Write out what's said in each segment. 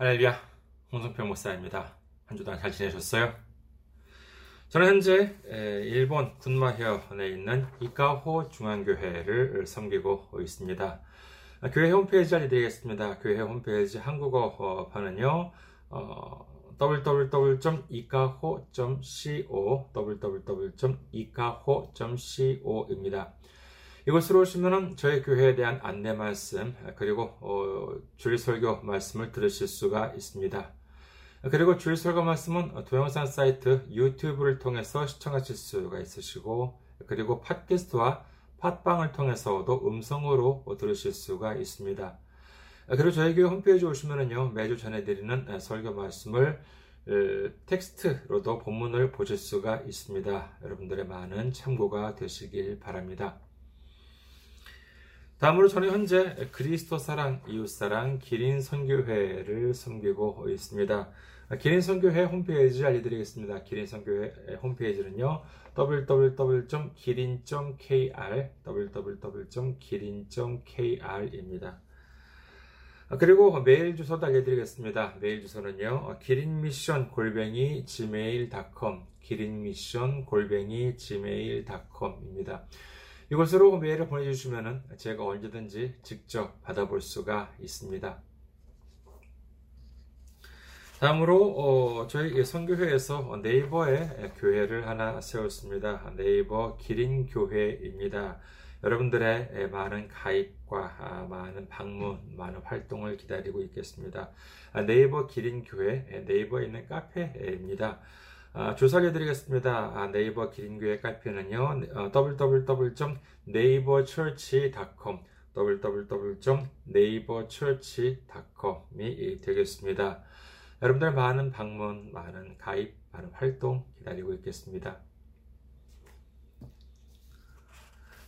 할렐루야, 홍성평 목사입니다. 한 주간 잘 지내셨어요? 저는 현재 일본 군마현에 있는 이카호 중앙교회를 섬기고 있습니다. 교회 홈페이지 알려드리겠습니다. 교회 홈페이지 한국어판은요, 어, www.ikaho.co, www.ikaho.co입니다. 이곳으로 오시면 저희 교회에 대한 안내 말씀 그리고 어, 주일 설교 말씀을 들으실 수가 있습니다. 그리고 주일 설교 말씀은 동영상 사이트 유튜브를 통해서 시청하실 수가 있으시고 그리고 팟캐스트와 팟빵을 통해서도 음성으로 들으실 수가 있습니다. 그리고 저희 교회 홈페이지 오시면요 매주 전해드리는 설교 말씀을 텍스트로도 본문을 보실 수가 있습니다. 여러분들의 많은 참고가 되시길 바랍니다. 다음으로 저는 현재 그리스도 사랑, 이웃 사랑, 기린 선교회를 섬기고 있습니다. 기린 선교회 홈페이지 알려드리겠습니다. 기린 선교회 홈페이지는요, www.기린.kr, www.기린.kr입니다. 그리고 메일 주소도 알려드리겠습니다. 메일 주소는요, 기린미션 골뱅이 gmail.com, 기린미션 골뱅이 gmail.com입니다. 이곳으로 메일을 보내주시면 제가 언제든지 직접 받아볼 수가 있습니다. 다음으로 어, 저희 선교회에서 네이버에 교회를 하나 세웠습니다. 네이버 기린 교회입니다. 여러분들의 많은 가입과 아, 많은 방문, 많은 활동을 기다리고 있겠습니다. 아, 네이버 기린 교회, 네이버에 있는 카페입니다. 아, 조사를 해드리겠습니다. 아, 네이버 기린교회 카페는요, 어, www.neighborchurch.com, www.neighborchurch.com이 되겠습니다. 여러분들 많은 방문, 많은 가입, 많은 활동 기다리고 있겠습니다.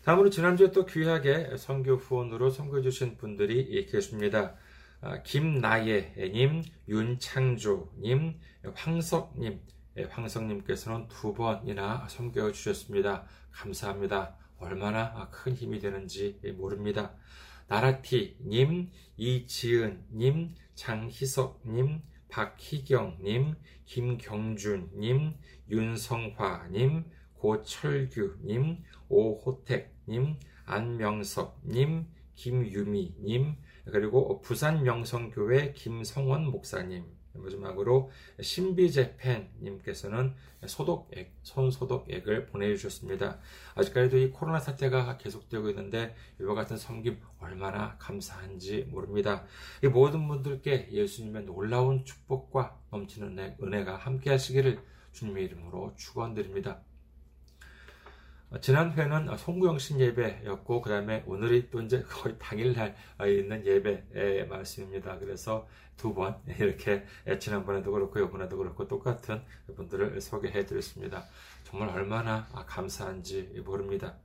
다음으로 지난주에 또 귀하게 선교 후원으로 선교해 주신 분들이 계십니다. 아, 김나예님, 윤창조님, 황석님, 예, 황성님께서는 두 번이나 섬겨 주셨습니다. 감사합니다. 얼마나 큰 힘이 되는지 모릅니다. 나라티님, 이지은님, 장희석님, 박희경님, 김경준님, 윤성화님, 고철규님, 오호택님, 안명섭님, 김유미님, 그리고 부산 명성교회 김성원 목사님, 마지막으로 신비재팬님께서는 소독액, 손소독액을 보내주셨습니다. 아직까지도 이 코로나 사태가 계속되고 있는데 이와 같은 섬김 얼마나 감사한지 모릅니다. 이 모든 분들께 예수님의 놀라운 축복과 넘치는 은혜가 함께 하시기를 주님의 이름으로 축원드립니다. 어, 지난 회는 송구영신 예배였고, 그 다음에 오늘이 또 이제 거의 당일날 있는 예배의 말씀입니다. 그래서 두 번 이렇게 지난번에도 그렇고, 이번에도 그렇고, 똑같은 분들을 소개해 드렸습니다. 정말 얼마나 감사한지 모릅니다.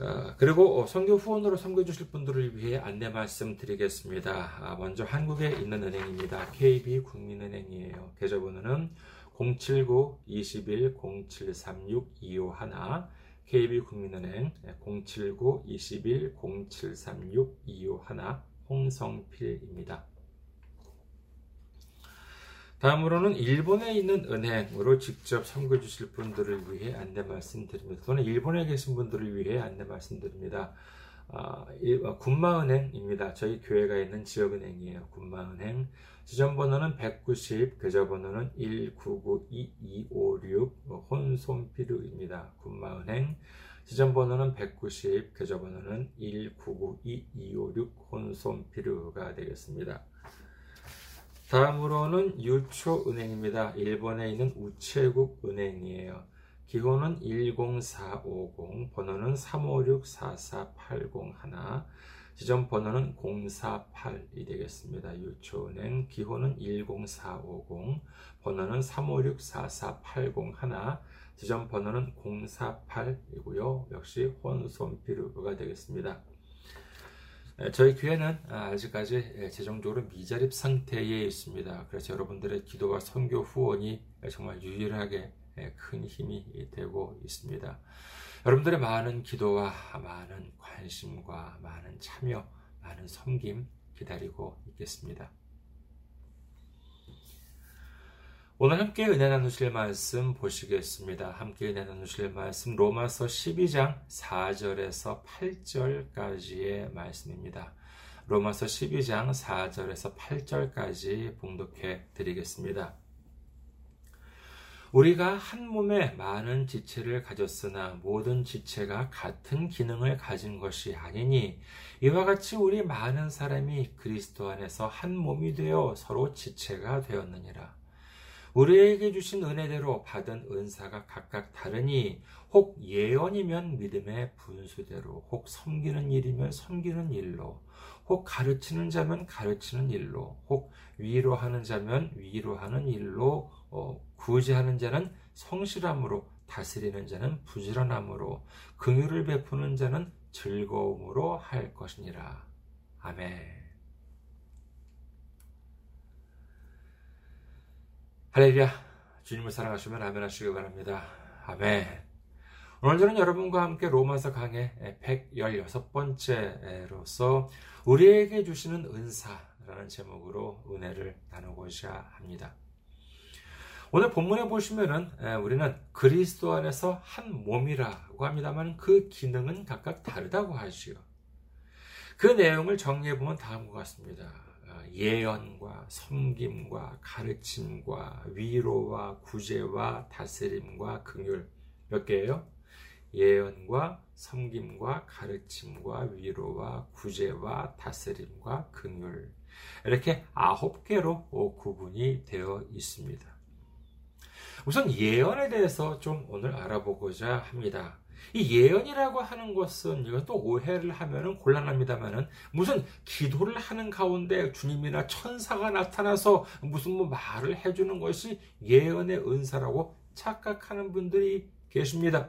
어, 그리고 선교 후원으로 섬겨 주실 분들을 위해 안내 말씀 드리겠습니다. 아, 먼저 한국에 있는 은행입니다. KB 국민은행이에요. 계좌번호는 079-21-0736-251 KB국민은행 079-21-0736-251 홍성필입니다. 다음으로는 일본에 있는 은행으로 직접 선거 주실 분들을 위해 안내 말씀드립니다. 또는 일본에 계신 분들을 위해 안내 말씀드립니다. 아, 어, 군마은행입니다. 저희 교회가 있는 지역은행이에요. 군마은행. 지점번호는 190, 계좌번호는 1992256 혼손피르입니다. 군마은행. 지점번호는 190, 계좌번호는 1992256 혼손피르가 되겠습니다. 다음으로는 유초은행입니다. 일본에 있는 우체국 은행이에요. 기호는 10450, 번호는 356-44801, 지점 번호는 048이 되겠습니다. 유초은행 기호는 10450, 번호는 356-44801, 지점 번호는 048이고요. 역시 혼손피르가 되겠습니다. 저희 교회는 아직까지 재정적으로 미자립 상태에 있습니다. 그래서 여러분들의 기도와 선교 후원이 정말 유일하게 예, 큰 힘이 되고 있습니다. 여러분들의 많은 기도와 많은 관심과 많은 참여, 많은 섬김 기다리고 있겠습니다. 오늘 함께 은혜 나누실 말씀 보시겠습니다. 함께 은혜 나누실 말씀 로마서 12장 4절에서 8절까지의 말씀입니다. 로마서 12장 4절에서 8절까지 봉독해 드리겠습니다. 우리가 한 몸에 많은 지체를 가졌으나 모든 지체가 같은 기능을 가진 것이 아니니 이와 같이 우리 많은 사람이 그리스도 안에서 한 몸이 되어 서로 지체가 되었느니라. 우리에게 주신 은혜대로 받은 은사가 각각 다르니 혹 예언이면 믿음의 분수대로 혹 섬기는 일이면 섬기는 일로 혹 가르치는 자면 가르치는 일로 혹 위로하는 자면 위로하는 일로 어, 구제하는 자는 성실함으로 다스리는 자는 부지런함으로 긍휼을 베푸는 자는 즐거움으로 할 것이니라. 아멘. 할렐루야. 주님을 사랑하시면 아멘 하시기 바랍니다. 아멘. 오늘 저는 여러분과 함께 로마서 강의 116번째로서 우리에게 주시는 은사라는 제목으로 은혜를 나누고자 합니다. 오늘 본문에 보시면은 우리는 그리스도 안에서 한 몸이라고 합니다만 그 기능은 각각 다르다고 하지요. 그 내용을 정리해 보면 다음과 같습니다. 아, 예언과 섬김과 가르침과 위로와 구제와 다스림과 긍휼 몇 개예요? 예언과 섬김과 가르침과 위로와 구제와 다스림과 긍휼 이렇게 아홉 개로 구분이 되어 있습니다. 우선 예언에 대해서 좀 오늘 알아보고자 합니다. 이 예언이라고 하는 것은 이것도 오해를 하면은 곤란합니다만은 무슨 기도를 하는 가운데 주님이나 천사가 나타나서 무슨 뭐 말을 해주는 것이 예언의 은사라고 착각하는 분들이 계십니다.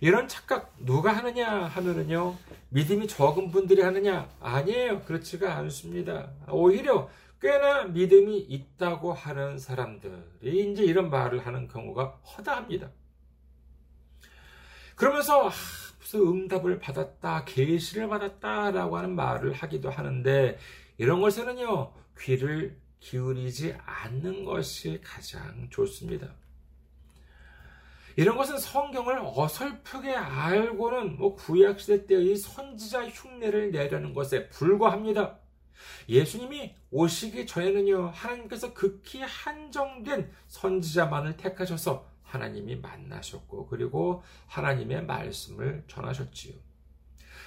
이런 착각 누가 하느냐 하면은요 믿음이 적은 분들이 하느냐 아니에요 그렇지가 않습니다 오히려 꽤나 믿음이 있다고 하는 사람들이 이제 이런 말을 하는 경우가 허다합니다. 그러면서 아, 무슨 응답을 받았다, 계시를 받았다라고 하는 말을 하기도 하는데 이런 것에는요 귀를 기울이지 않는 것이 가장 좋습니다. 이런 것은 성경을 어설프게 알고는 뭐 구약시대 때의 선지자 흉내를 내려는 것에 불과합니다. 예수님이 오시기 전에는요, 하나님께서 극히 한정된 선지자만을 택하셔서 하나님이 만나셨고, 그리고 하나님의 말씀을 전하셨지요.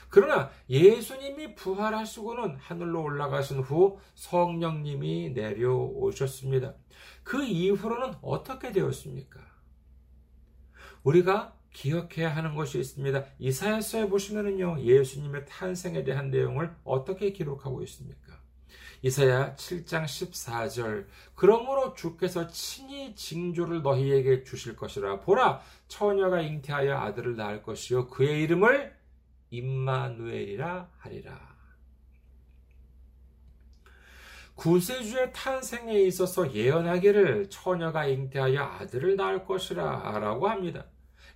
그러나 예수님이 부활하시고는 하늘로 올라가신 후 성령님이 내려오셨습니다. 그 이후로는 어떻게 되었습니까? 우리가 기억해야 하는 것이 있습니다. 이사야서에 보시면은요, 예수님의 탄생에 대한 내용을 어떻게 기록하고 있습니까? 이사야 7장 14절 그러므로 주께서 친히 징조를 너희에게 주실 것이라 보라 처녀가 잉태하여 아들을 낳을 것이요 그의 이름을 임마누엘이라 하리라 구세주의 탄생에 있어서 예언하기를 처녀가 잉태하여 아들을 낳을 것이라 라고 합니다.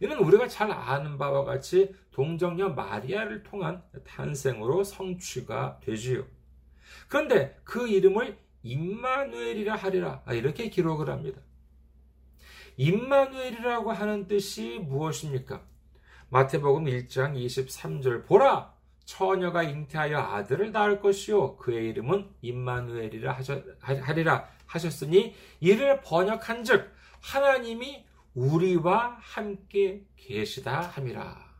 이는 우리가 잘 아는 바와 같이 동정녀 마리아를 통한 탄생으로 성취가 되지요. 그런데 그 이름을 임마누엘이라 하리라 아, 이렇게 기록을 합니다. 임마누엘이라고 하는 뜻이 무엇입니까? 마태복음 1장 23절 보라 처녀가 잉태하여 아들을 낳을 것이요 그의 이름은 임마누엘이라 하리라 하셨으니 이를 번역한즉 하나님이 우리와 함께 계시다 함이라.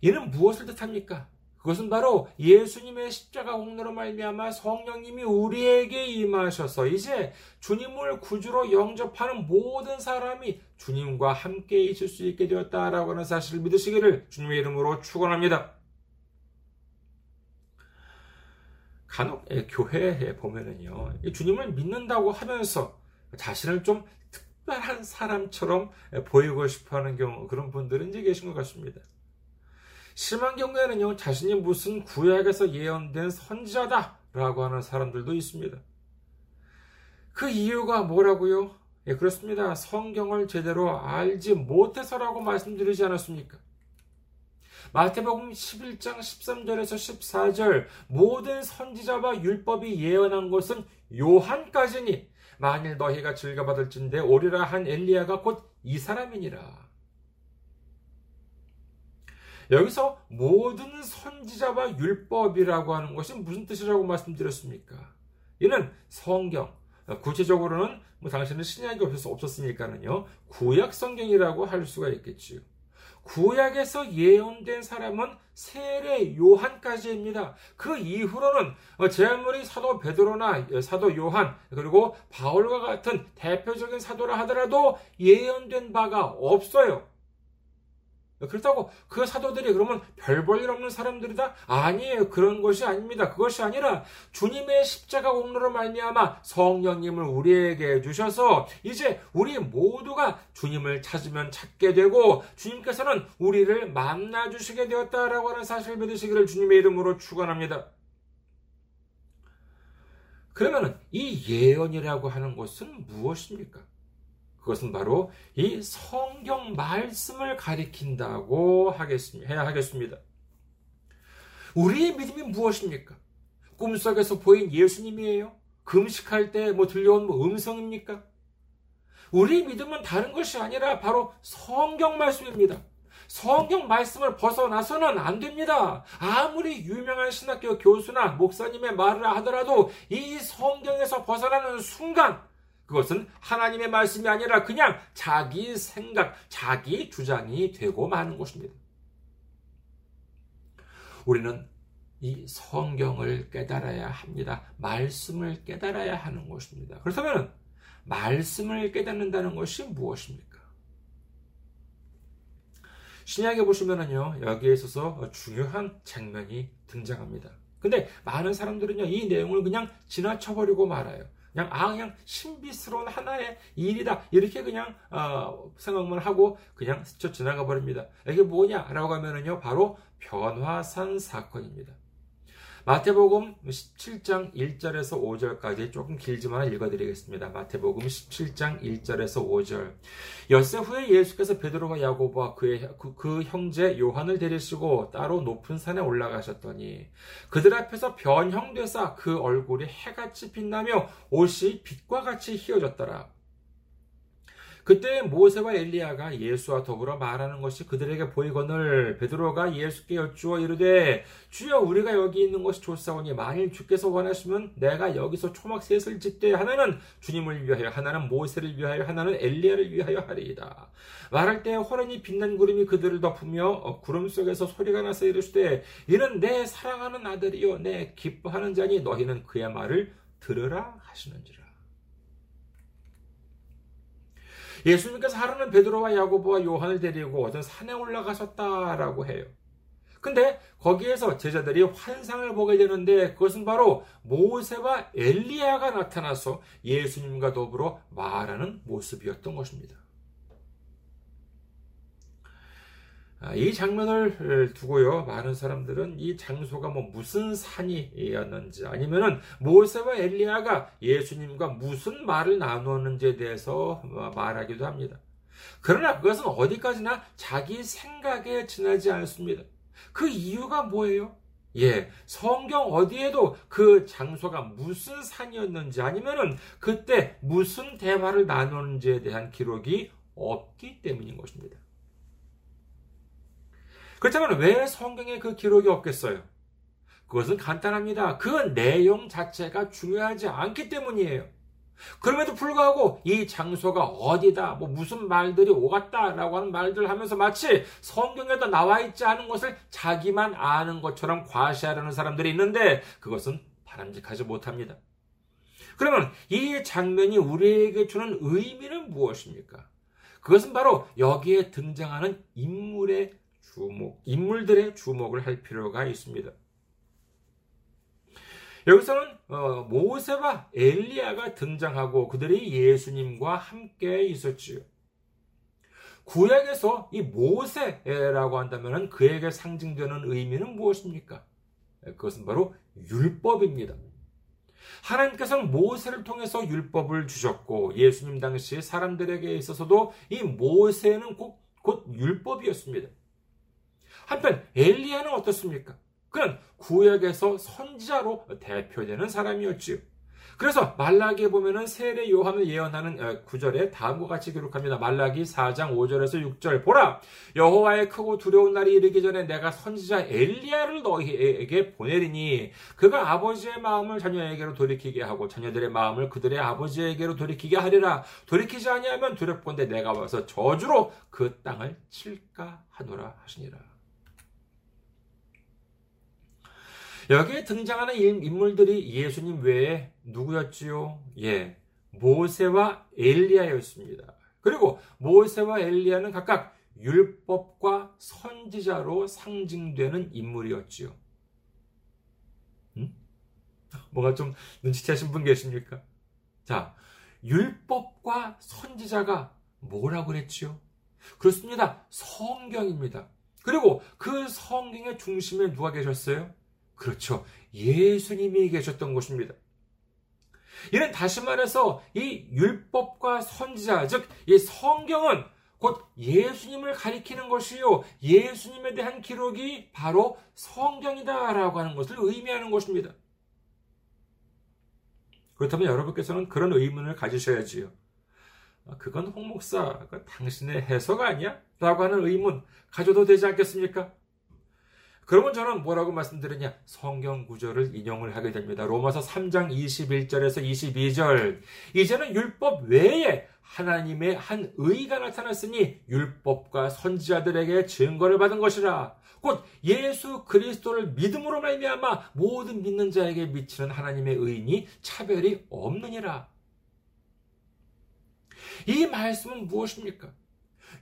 이는 무엇을 뜻합니까? 그것은 바로 예수님의 십자가 공로로 말미암아 성령님이 우리에게 임하셔서 이제 주님을 구주로 영접하는 모든 사람이 주님과 함께 있을 수 있게 되었다라고 하는 사실을 믿으시기를 주님의 이름으로 축원합니다. 간혹 교회에 보면은요 주님을 믿는다고 하면서 자신을 좀 특별한 사람처럼 보이고 싶어하는 경우 그런 분들은 이제 계신 것 같습니다. 심한 경우에는요, 자신이 무슨 구약에서 예언된 선지자다라고 하는 사람들도 있습니다. 그 이유가 뭐라고요? 예, 그렇습니다. 성경을 제대로 알지 못해서라고 말씀드리지 않았습니까? 마태복음 11장 13절에서 14절 모든 선지자와 율법이 예언한 것은 요한까지니 만일 너희가 즐겨받을진대 오리라 한 엘리야가 곧 이 사람이니라. 여기서 모든 선지자와 율법이라고 하는 것이 무슨 뜻이라고 말씀드렸습니까? 이는 성경, 구체적으로는 뭐 당신은 신약이 없어서 없었으니까는요, 구약 성경이라고 할 수가 있겠지요. 구약에서 예언된 사람은 세례 요한까지입니다. 그 이후로는 제 아무리 사도 베드로나 사도 요한 그리고 바울과 같은 대표적인 사도라 하더라도 예언된 바가 없어요. 그렇다고 그 사도들이 그러면 별 볼 일 없는 사람들이다? 아니에요. 그런 것이 아닙니다. 그것이 아니라 주님의 십자가 공로로 말미암아 성령님을 우리에게 주셔서 이제 우리 모두가 주님을 찾으면 찾게 되고 주님께서는 우리를 만나 주시게 되었다라고 하는 사실을 믿으시기를 주님의 이름으로 축원합니다. 그러면 이 예언이라고 하는 것은 무엇입니까? 그것은 바로 이 성경 말씀을 가리킨다고 하겠습니다. 해야 하겠습니다. 우리의 믿음이 무엇입니까? 꿈속에서 보인 예수님이에요? 금식할 때 뭐 들려온 뭐 음성입니까? 우리의 믿음은 다른 것이 아니라 바로 성경 말씀입니다. 성경 말씀을 벗어나서는 안 됩니다. 아무리 유명한 신학교 교수나 목사님의 말을 하더라도 이 성경에서 벗어나는 순간 그것은 하나님의 말씀이 아니라 그냥 자기 생각, 자기 주장이 되고 마는 것입니다. 우리는 이 성경을 깨달아야 합니다. 말씀을 깨달아야 하는 것입니다. 그렇다면 말씀을 깨닫는다는 것이 무엇입니까? 신약에 보시면은요, 여기에 있어서 중요한 장면이 등장합니다. 근데 많은 사람들은요, 이 내용을 그냥 지나쳐버리고 말아요. 그냥 아 그냥 신비스러운 하나의 일이다 이렇게 그냥 어, 생각만 하고 그냥 스쳐 지나가 버립니다. 이게 뭐냐라고 하면은요 바로 변화산 사건입니다. 마태복음 17장 1절에서 5절까지 조금 길지만 읽어드리겠습니다. 마태복음 17장 1절에서 5절. 엿새 후에 예수께서 베드로와 야고보와 그의 그, 그 형제 요한을 데리시고 따로 높은 산에 올라가셨더니 그들 앞에서 변형되사 그 얼굴이 해같이 빛나며 옷이 빛과 같이 휘어졌더라. 그때 모세와 엘리야가 예수와 더불어 말하는 것이 그들에게 보이거늘 베드로가 예수께 여쭈어 이르되 주여 우리가 여기 있는 것이 좋사오니 만일 주께서 원하시면 내가 여기서 초막 셋을 짓되 하나는 주님을 위하여 하나는 모세를 위하여 하나는 엘리야를 위하여 하리이다. 말할 때 호련히 빛난 구름이 그들을 덮으며 어, 구름 속에서 소리가 나서 이르시되 이는 내 사랑하는 아들이요 내 기뻐하는 자니 너희는 그의 말을 들으라 하시는지라. 예수님께서 하루는 베드로와 야고보와 요한을 데리고 어떤 산에 올라가셨다라고 해요. 근데 거기에서 제자들이 환상을 보게 되는데 그것은 바로 모세와 엘리야가 나타나서 예수님과 더불어 말하는 모습이었던 것입니다. 아, 이 장면을 두고요, 많은 사람들은 이 장소가 뭐 무슨 산이었는지 아니면은 모세와 엘리야가 예수님과 무슨 말을 나누었는지에 대해서 말하기도 합니다. 그러나 그것은 어디까지나 자기 생각에 지나지 않습니다. 그 이유가 뭐예요? 예, 성경 어디에도 그 장소가 무슨 산이었는지 아니면은 그때 무슨 대화를 나누는지에 대한 기록이 없기 때문인 것입니다. 그렇다면 왜 성경에 그 기록이 없겠어요? 그것은 간단합니다. 그 내용 자체가 중요하지 않기 때문이에요. 그럼에도 불구하고 이 장소가 어디다, 뭐 무슨 말들이 오갔다라고 하는 말들을 하면서 마치 성경에도 나와 있지 않은 것을 자기만 아는 것처럼 과시하려는 사람들이 있는데 그것은 바람직하지 못합니다. 그러면 이 장면이 우리에게 주는 의미는 무엇입니까? 그것은 바로 여기에 등장하는 인물의 주목, 인물들의 주목을 할 필요가 있습니다. 여기서는 어, 모세와 엘리야가 등장하고 그들이 예수님과 함께 있었지요. 구약에서 이 모세라고 한다면 그에게 상징되는 의미는 무엇입니까? 그것은 바로 율법입니다. 하나님께서는 모세를 통해서 율법을 주셨고 예수님 당시 사람들에게 있어서도 이 모세는 곧, 곧 율법이었습니다. 한편 엘리야는 어떻습니까? 그는 구약에서 선지자로 대표되는 사람이었지요. 그래서 말라기에 보면은 세례 요한을 예언하는 어, 구절에 다음과 같이 기록합니다. 말라기 4장 5절에서 6절 보라 여호와의 크고 두려운 날이 이르기 전에 내가 선지자 엘리야를 너희에게 보내리니 그가 아버지의 마음을 자녀에게로 돌이키게 하고 자녀들의 마음을 그들의 아버지에게로 돌이키게 하리라 돌이키지 아니하면 두렵건대 내가 와서 저주로 그 땅을 칠까 하노라 하시니라. 여기에 등장하는 인물들이 예수님 외에 누구였지요? 예, 모세와 엘리야였습니다. 그리고 모세와 엘리야는 각각 율법과 선지자로 상징되는 인물이었지요. 음? 뭔가 좀 눈치채신 분 계십니까? 자, 율법과 선지자가 뭐라고 그랬지요? 그렇습니다. 성경입니다. 그리고 그 성경의 중심에 누가 계셨어요? 그렇죠. 예수님이 계셨던 곳입니다. 이는 다시 말해서 이 율법과 선지자, 즉, 이 성경은 곧 예수님을 가리키는 것이요. 예수님에 대한 기록이 바로 성경이다라고 하는 것을 의미하는 것입니다. 그렇다면 여러분께서는 그런 의문을 가지셔야지요. 아, 그건 홍 목사, 당신의 해석 아니야? 라고 하는 의문 가져도 되지 않겠습니까? 그러면 저는 뭐라고 말씀드렸냐? 성경 구절을 인용을 하게 됩니다. 로마서 3장 21절에서 22절. 이제는 율법 외에 하나님의 한 의가 나타났으니 율법과 선지자들에게 증거를 받은 것이라. 곧 예수 그리스도를 믿음으로 말미암아 모든 믿는 자에게 미치는 하나님의 의인이 차별이 없느니라. 이 말씀은 무엇입니까?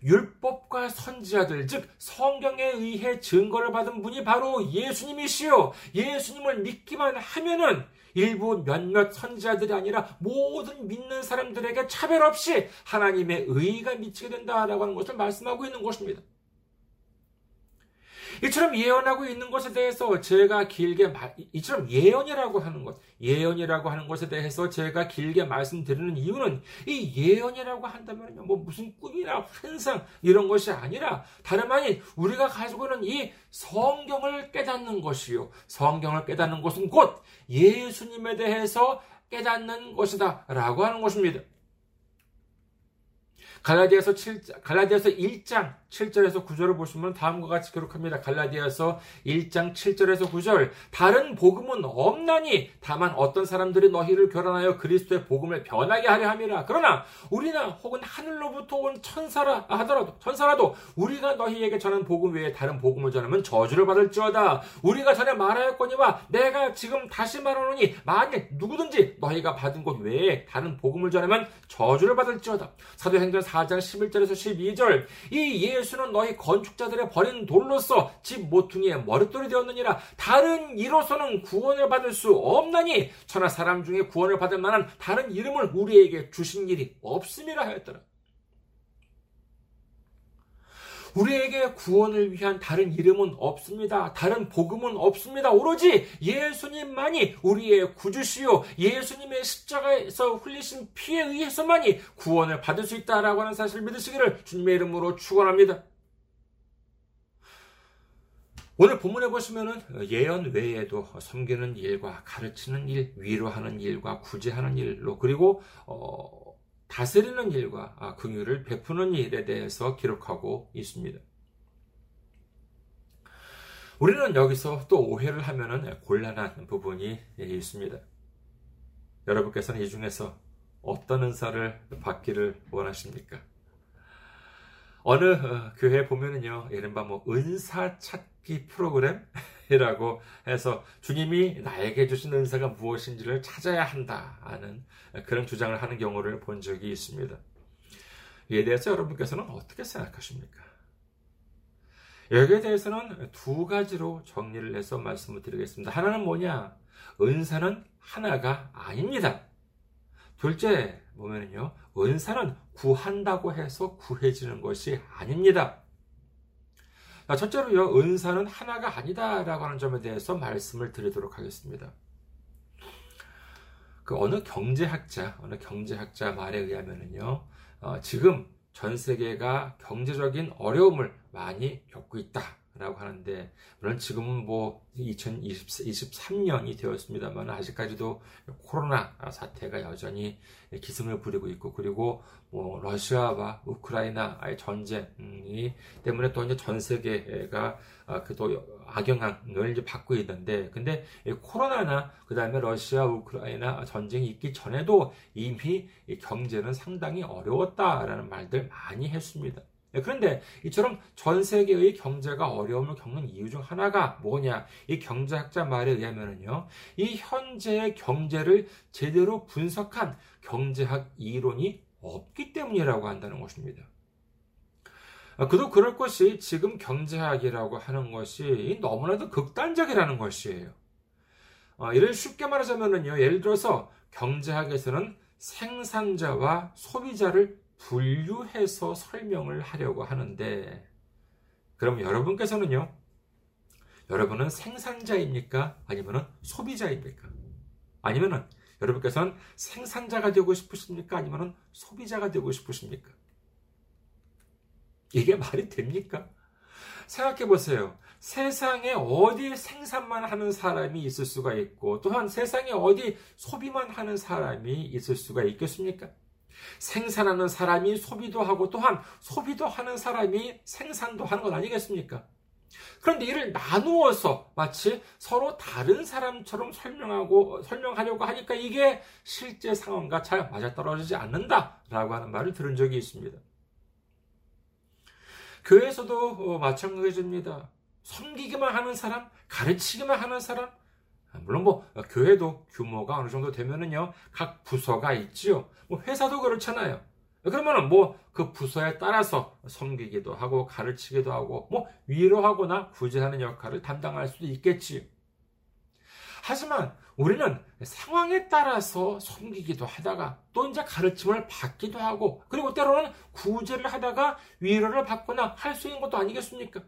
율법과 선지자들, 즉 성경에 의해 증거를 받은 분이 바로 예수님이시요. 예수님을 믿기만 하면은 일부 몇몇 선지자들이 아니라 모든 믿는 사람들에게 차별 없이 하나님의 의가 미치게 된다라고 하는 것을 말씀하고 있는 것입니다. 이처럼 예언하고 있는 것에 대해서 제가 길게 이처럼 예언이라고 하는 것, 예언이라고 하는 것에 대해서 제가 길게 말씀드리는 이유는 이 예언이라고 한다면 뭐 무슨 꿈이나 환상 이런 것이 아니라 다름 아닌 우리가 가지고 있는 이 성경을 깨닫는 것이요. 성경을 깨닫는 것은 곧 예수님에 대해서 깨닫는 것이다라고 하는 것입니다. 갈라디아서 7 갈라디아서 1장 7절에서 9절을 보시면 다음과 같이 기록합니다. 갈라디아서 1장 7절에서 9절 다른 복음은 없나니 다만 어떤 사람들이 너희를 결혼하여 그리스도의 복음을 변하게 하려 함이라. 그러나 우리나 혹은 하늘로부터 온 천사라 하더라도 천사라도 우리가 너희에게 전한 복음 외에 다른 복음을 전하면 저주를 받을지어다. 우리가 전에 말하였거니와 내가 지금 다시 말하노니 만일 누구든지 너희가 받은 것 외에 다른 복음을 전하면 저주를 받을지어다. 사도행전 4장 11절에서 12절 이 예수는 너희 건축자들의 버린 돌로서 집 모퉁이의 머릿돌이 되었느니라 다른 이로서는 구원을 받을 수 없나니 천하 사람 중에 구원을 받을 만한 다른 이름을 우리에게 주신 일이 없음이라 하였더라. 우리에게 구원을 위한 다른 이름은 없습니다. 다른 복음은 없습니다. 오로지 예수님만이 우리의 구주시요. 예수님의 십자가에서 흘리신 피에 의해서만이 구원을 받을 수 있다라고 하는 사실을 믿으시기를 주님의 이름으로 축원합니다. 오늘 본문에 보시면은 예언 외에도 섬기는 일과 가르치는 일, 위로하는 일과 구제하는 일로 그리고 어, 다스리는 일과 아, 긍휼을 베푸는 일에 대해서 기록하고 있습니다. 우리는 여기서 또 오해를 하면 곤란한 부분이 있습니다. 여러분께서는 이 중에서 어떤 은사를 받기를 원하십니까? 어느 어, 교회 보면은요, 이른바 뭐 은사 찾기 프로그램이라고 해서 주님이 나에게 주신 은사가 무엇인지를 찾아야 한다는 그런 주장을 하는 경우를 본 적이 있습니다. 이에 대해서 여러분께서는 어떻게 생각하십니까? 여기에 대해서는 두 가지로 정리를 해서 말씀을 드리겠습니다. 하나는 뭐냐? 은사는 하나가 아닙니다. 둘째 보면은요, 은사는 구한다고 해서 구해지는 것이 아닙니다. 첫째로요, 은사는 하나가 아니다라고 하는 점에 대해서 말씀을 드리도록 하겠습니다. 그 어느 경제학자, 어느 경제학자 말에 의하면은요, 어, 지금 전 세계가 경제적인 어려움을 많이 겪고 있다. 라고 하는데, 물론 지금은 뭐 2023년이 되었습니다만 아직까지도 코로나 사태가 여전히 기승을 부리고 있고, 그리고 뭐 러시아와 우크라이나의 전쟁이 때문에 또 이제 전 세계가 아, 그또 악영향을 이제 받고 있는데, 근데 코로나나 그 다음에 러시아, 우크라이나 전쟁이 있기 전에도 이미 경제는 상당히 어려웠다라는 말들 많이 했습니다. 네, 그런데 이처럼 전 세계의 경제가 어려움을 겪는 이유 중 하나가 뭐냐? 이 경제학자 말에 의하면요. 이 현재의 경제를 제대로 분석한 경제학 이론이 없기 때문이라고 한다는 것입니다. 아, 그도 그럴 것이 지금 경제학이라고 하는 것이 너무나도 극단적이라는 것이에요. 어, 이를 쉽게 말하자면요. 예를 들어서 경제학에서는 생산자와 소비자를 분류해서 설명을 하려고 하는데, 그럼 여러분께서는요, 여러분은 생산자입니까? 아니면 소비자입니까? 아니면 여러분께서는 생산자가 되고 싶으십니까? 아니면 소비자가 되고 싶으십니까? 이게 말이 됩니까? 생각해 보세요. 세상에 어디 생산만 하는 사람이 있을 수가 있고, 또한 세상에 어디 소비만 하는 사람이 있을 수가 있겠습니까? 생산하는 사람이 소비도 하고 또한 소비도 하는 사람이 생산도 하는 것 아니겠습니까? 그런데 이를 나누어서 마치 서로 다른 사람처럼 설명하고 설명하려고 하니까 이게 실제 상황과 잘 맞아떨어지지 않는다라고 하는 말을 들은 적이 있습니다. 교회에서도 어, 마찬가지입니다. 섬기기만 하는 사람, 가르치기만 하는 사람, 물론 뭐 교회도 규모가 어느 정도 되면은요 각 부서가 있지요. 뭐 회사도 그렇잖아요. 그러면은 뭐 그 부서에 따라서 섬기기도 하고 가르치기도 하고 뭐 위로하거나 구제하는 역할을 담당할 수도 있겠지. 하지만 우리는 상황에 따라서 섬기기도 하다가 또 이제 가르침을 받기도 하고 그리고 때로는 구제를 하다가 위로를 받거나 할 수 있는 것도 아니겠습니까?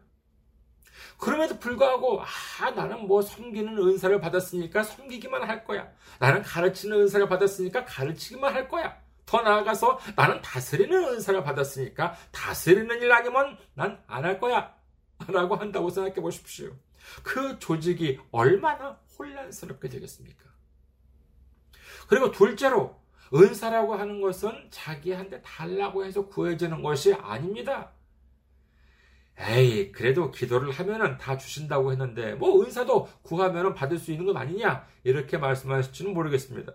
그럼에도 불구하고 아 나는 뭐 섬기는 은사를 받았으니까 섬기기만 할 거야. 나는 가르치는 은사를 받았으니까 가르치기만 할 거야. 더 나아가서 나는 다스리는 은사를 받았으니까 다스리는 일 아니면 난 안 할 거야. 라고 한다고 생각해 보십시오. 그 조직이 얼마나 혼란스럽게 되겠습니까? 그리고 둘째로 은사라고 하는 것은 자기한테 달라고 해서 구해지는 것이 아닙니다. 에이, 그래도 기도를 하면은 다 주신다고 했는데, 뭐 은사도 구하면은 받을 수 있는 것 아니냐? 이렇게 말씀하실지는 모르겠습니다.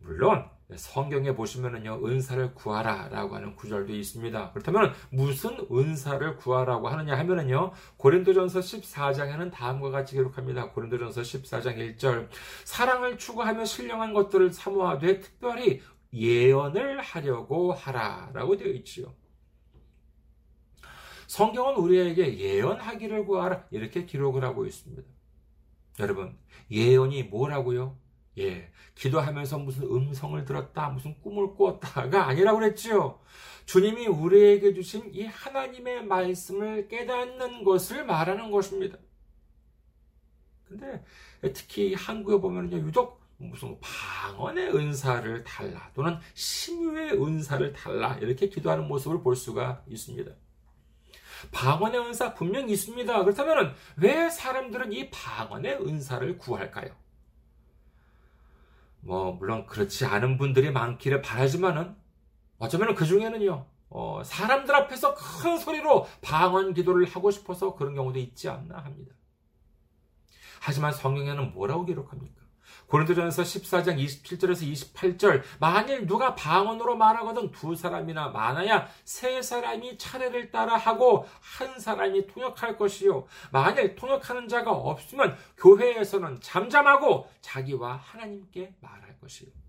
물론, 성경에 보시면은요, 은사를 구하라 라고 하는 구절도 있습니다. 그렇다면 무슨 은사를 구하라고 하느냐 하면은요, 고린도전서 14장에는 다음과 같이 기록합니다. 고린도전서 14장 1절. 사랑을 추구하며 신령한 것들을 사모하되 특별히 예언을 하려고 하라 라고 되어 있지요. 성경은 우리에게 예언하기를 구하라 이렇게 기록을 하고 있습니다. 여러분, 예언이 뭐라고요? 예, 기도하면서 무슨 음성을 들었다, 무슨 꿈을 꾸었다가 아니라고 그랬지요. 주님이 우리에게 주신 이 하나님의 말씀을 깨닫는 것을 말하는 것입니다. 근데 특히 한국에 보면요, 유독 무슨 방언의 은사를 달라, 또는 심유의 은사를 달라, 이렇게 기도하는 모습을 볼 수가 있습니다. 방언의 은사 분명히 있습니다. 그렇다면 왜 사람들은 이 방언의 은사를 구할까요? 뭐 물론 그렇지 않은 분들이 많기를 바라지만은 어쩌면 그 중에는요 어, 사람들 앞에서 큰 소리로 방언 기도를 하고 싶어서 그런 경우도 있지 않나 합니다. 하지만 성경에는 뭐라고 기록합니까? 고린도전서 14장 27절에서 28절 만일 누가 방언으로 말하거든 두 사람이나 많아야 세 사람이 차례를 따라 하고 한 사람이 통역할 것이요. 만일 통역하는 자가 없으면 교회에서는 잠잠하고 자기와 하나님께 말할 것이요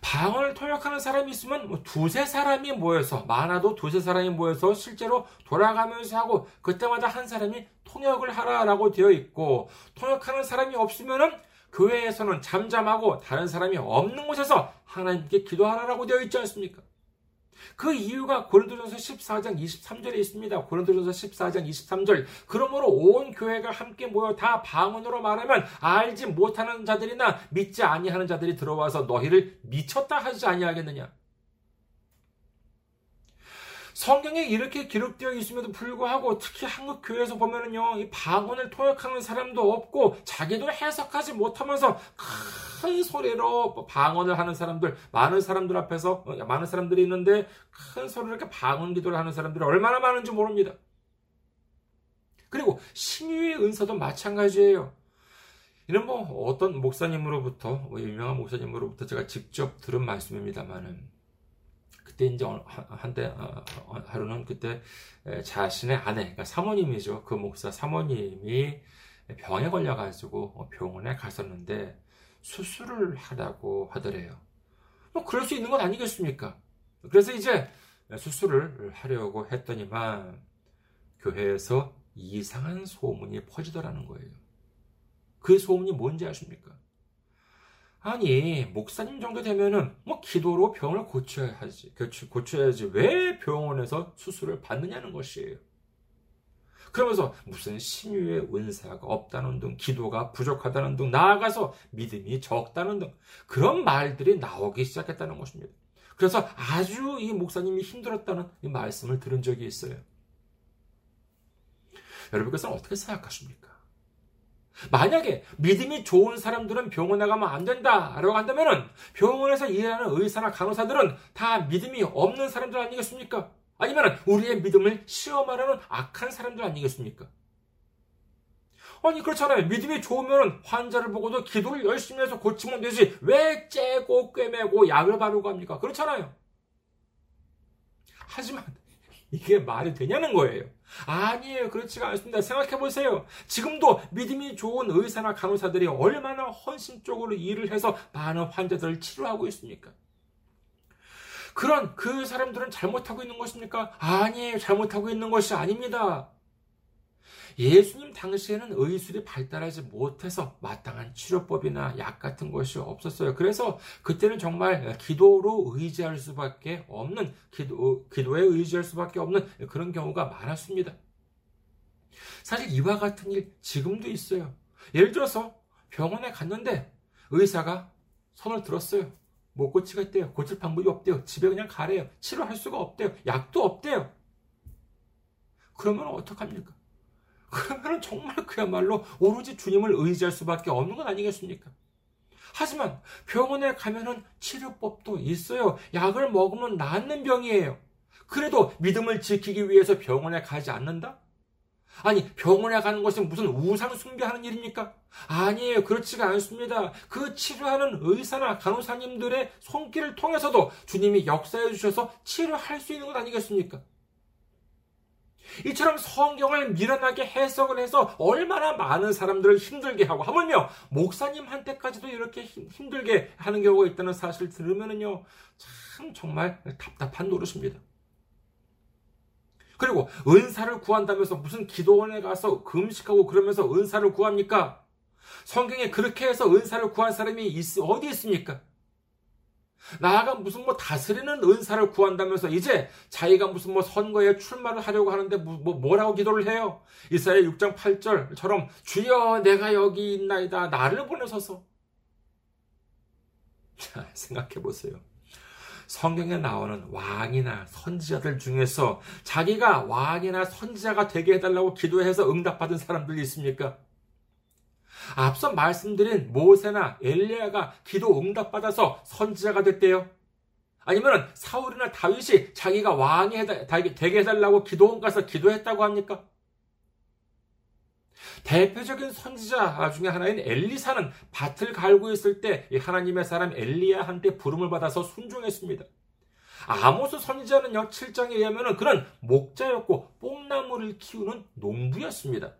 방언을 통역하는 사람이 있으면 뭐 두세 사람이 모여서 많아도 두세 사람이 모여서 실제로 돌아가면서 하고 그때마다 한 사람이 통역을 하라라고 되어 있고 통역하는 사람이 없으면은 교회에서는 잠잠하고 다른 사람이 없는 곳에서 하나님께 기도하라라고 되어 있지 않습니까? 그 이유가 고린도전서 14장 23절에 있습니다. 고린도전서 14장 23절. 그러므로 온 교회가 함께 모여 다 방언으로 말하면 알지 못하는 자들이나 믿지 아니하는 자들이 들어와서 너희를 미쳤다 하지 아니하겠느냐. 성경에 이렇게 기록되어 있음에도 불구하고 특히 한국 교회에서 보면은요, 이 방언을 통역하는 사람도 없고 자기도 해석하지 못하면서 큰 소리로 방언을 하는 사람들, 많은 사람들 앞에서 어, 많은 사람들이 있는데 큰 소리로 이렇게 방언 기도를 하는 사람들이 얼마나 많은지 모릅니다. 그리고 신유의 은사도 마찬가지예요. 이는 뭐 어떤 목사님으로부터 뭐 유명한 목사님으로부터 제가 직접 들은 말씀입니다만은 그때 이제 한때 어, 어, 하루는 그때 자신의 아내, 그러니까 사모님이죠. 그 목사 사모님이 병에 걸려가지고 병원에 갔었는데 수술을 하라고 하더래요. 뭐 그럴 수 있는 건 아니겠습니까? 그래서 이제 수술을 하려고 했더니만 교회에서 이상한 소문이 퍼지더라는 거예요. 그 소문이 뭔지 아십니까? 아니, 목사님 정도 되면은 뭐 기도로 병을 고쳐야 하지. 고쳐야지. 왜 병원에서 수술을 받느냐는 것이에요. 그러면서 무슨 신유의 은사가 없다는 등, 기도가 부족하다는 등, 나아가서 믿음이 적다는 등, 그런 말들이 나오기 시작했다는 것입니다. 그래서 아주 이 목사님이 힘들었다는 이 말씀을 들은 적이 있어요. 여러분께서는 어떻게 생각하십니까? 만약에 믿음이 좋은 사람들은 병원에 가면 안 된다라고 한다면은 병원에서 일하는 의사나 간호사들은 다 믿음이 없는 사람들 아니겠습니까? 아니면 우리의 믿음을 시험하려는 악한 사람들 아니겠습니까? 아니 그렇잖아요. 믿음이 좋으면 환자를 보고도 기도를 열심히 해서 고치면 되지. 왜 째고 꿰매고 약을 바르고 합니까? 그렇잖아요. 하지만 이게 말이 되냐는 거예요. 아니에요. 그렇지가 않습니다. 생각해 보세요. 지금도 믿음이 좋은 의사나 간호사들이 얼마나 헌신적으로 일을 해서 많은 환자들을 치료하고 있습니까? 그런 그 사람들은 잘못하고 있는 것입니까? 아니에요. 잘못하고 있는 것이 아닙니다. 예수님 당시에는 의술이 발달하지 못해서 마땅한 치료법이나 약 같은 것이 없었어요. 그래서 그때는 정말 기도로 의지할 수밖에 없는, 기도, 기도에 의지할 수밖에 없는 그런 경우가 많았습니다. 사실 이와 같은 일 지금도 있어요. 예를 들어서 병원에 갔는데 의사가 손을 들었어요. 못 고치겠대요. 고칠 방법이 없대요. 집에 그냥 가래요. 치료할 수가 없대요. 약도 없대요. 그러면 어떡합니까? 그러면 정말 그야말로 오로지 주님을 의지할 수밖에 없는 건 아니겠습니까? 하지만 병원에 가면은 치료법도 있어요. 약을 먹으면 낫는 병이에요. 그래도 믿음을 지키기 위해서 병원에 가지 않는다? 아니, 병원에 가는 것은 무슨 우상 숭배하는 일입니까? 아니에요. 그렇지가 않습니다. 그 치료하는 의사나 간호사님들의 손길을 통해서도 주님이 역사해 주셔서 치료할 수 있는 것 아니겠습니까? 이처럼 성경을 미련하게 해석을 해서 얼마나 많은 사람들을 힘들게 하고 하물며 목사님한테까지도 이렇게 힘들게 하는 경우가 있다는 사실 을 들으면은요 참 정말 답답한 노릇입니다. 그리고 은사를 구한다면서 무슨 기도원에 가서 금식하고 그러면서 은사를 구합니까? 성경에 그렇게 해서 은사를 구한 사람이 있, 어디 있습니까? 나아가 무슨 뭐 다스리는 은사를 구한다면서 이제 자기가 무슨 뭐 선거에 출마를 하려고 하는데 뭐, 뭐 뭐라고 기도를 해요? 이사야 6장 8절처럼 주여 내가 여기 있나이다 나를 보내소서. 자 생각해 보세요. 성경에 나오는 왕이나 선지자들 중에서 자기가 왕이나 선지자가 되게 해달라고 기도해서 응답받은 사람들이 있습니까? 앞서 말씀드린 모세나 엘리야가 기도 응답받아서 선지자가 됐대요. 아니면 사울이나 다윗이 자기가 왕이 되게 해달라고 기도원 가서 기도했다고 합니까? 대표적인 선지자 중에 하나인 엘리사는 밭을 갈고 있을 때 하나님의 사람 엘리야한테 부름을 받아서 순종했습니다. 아모스 선지자는요, 7장에 의하면 그런 목자였고 뽕나무를 키우는 농부였습니다.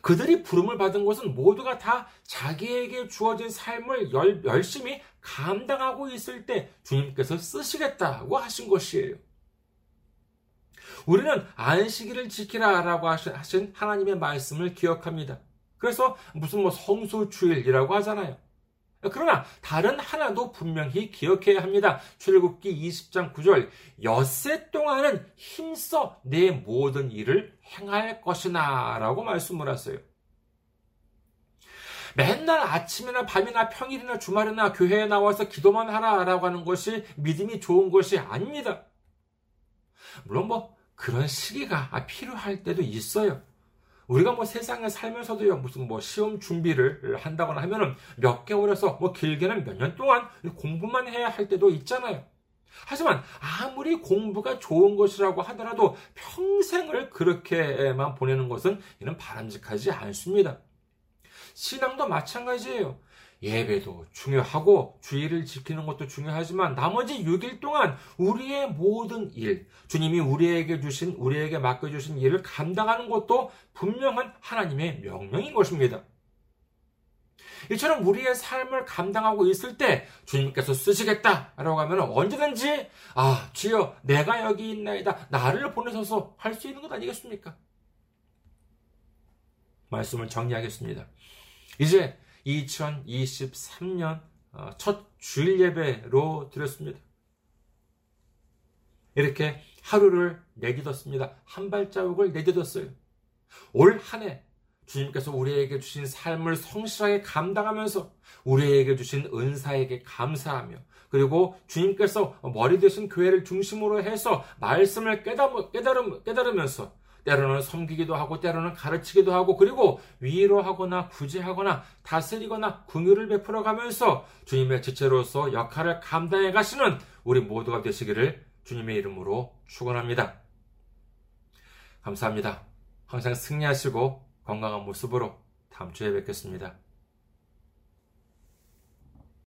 그들이 부름을 받은 것은 모두가 다 자기에게 주어진 삶을 열, 열심히 감당하고 있을 때 주님께서 쓰시겠다고 하신 것이에요. 우리는 안식일을 지키라라고 하신 하나님의 말씀을 기억합니다. 그래서 무슨 뭐 성수주일이라고 하잖아요. 그러나 다른 하나도 분명히 기억해야 합니다. 출애굽기 20장 9절 엿새 동안은 힘써 내 모든 일을 행할 것이나 라고 말씀을 하세요. 맨날 아침이나 밤이나 평일이나 주말이나 교회에 나와서 기도만 하라라고 하는 것이 믿음이 좋은 것이 아닙니다. 물론 뭐 그런 시기가 필요할 때도 있어요. 우리가 뭐 세상에 살면서도요, 무슨 뭐 시험 준비를 한다거나 하면은 몇 개월에서 뭐 길게는 몇 년 동안 공부만 해야 할 때도 있잖아요. 하지만 아무리 공부가 좋은 것이라고 하더라도 평생을 그렇게만 보내는 것은 이는 바람직하지 않습니다. 신앙도 마찬가지예요. 예배도 중요하고 주의를 지키는 것도 중요하지만 나머지 6일 동안 우리의 모든 일, 주님이 우리에게 주신, 우리에게 맡겨주신 일을 감당하는 것도 분명한 하나님의 명령인 것입니다. 이처럼 우리의 삶을 감당하고 있을 때 주님께서 쓰시겠다라고 하면 언제든지 아 주여 내가 여기 있나이다 나를 보내셔서 할 수 있는 것 아니겠습니까? 말씀을 정리하겠습니다. 이제 2023년 어, 첫 주일 예배로 드렸습니다. 이렇게 하루를 내딛었습니다. 한 발자국을 내딛었어요. 올 한 해 주님께서 우리에게 주신 삶을 성실하게 감당하면서 우리에게 주신 은사에게 감사하며 그리고 주님께서 머리 되신 교회를 중심으로 해서 말씀을 깨달으면서 때로는 섬기기도 하고 때로는 가르치기도 하고 그리고 위로하거나 구제하거나 다스리거나 궁유를 베풀어 가면서 주님의 지체로서 역할을 감당해 가시는 우리 모두가 되시기를 주님의 이름으로 축원합니다. 감사합니다. 항상 승리하시고 건강한 모습으로 다음 주에 뵙겠습니다.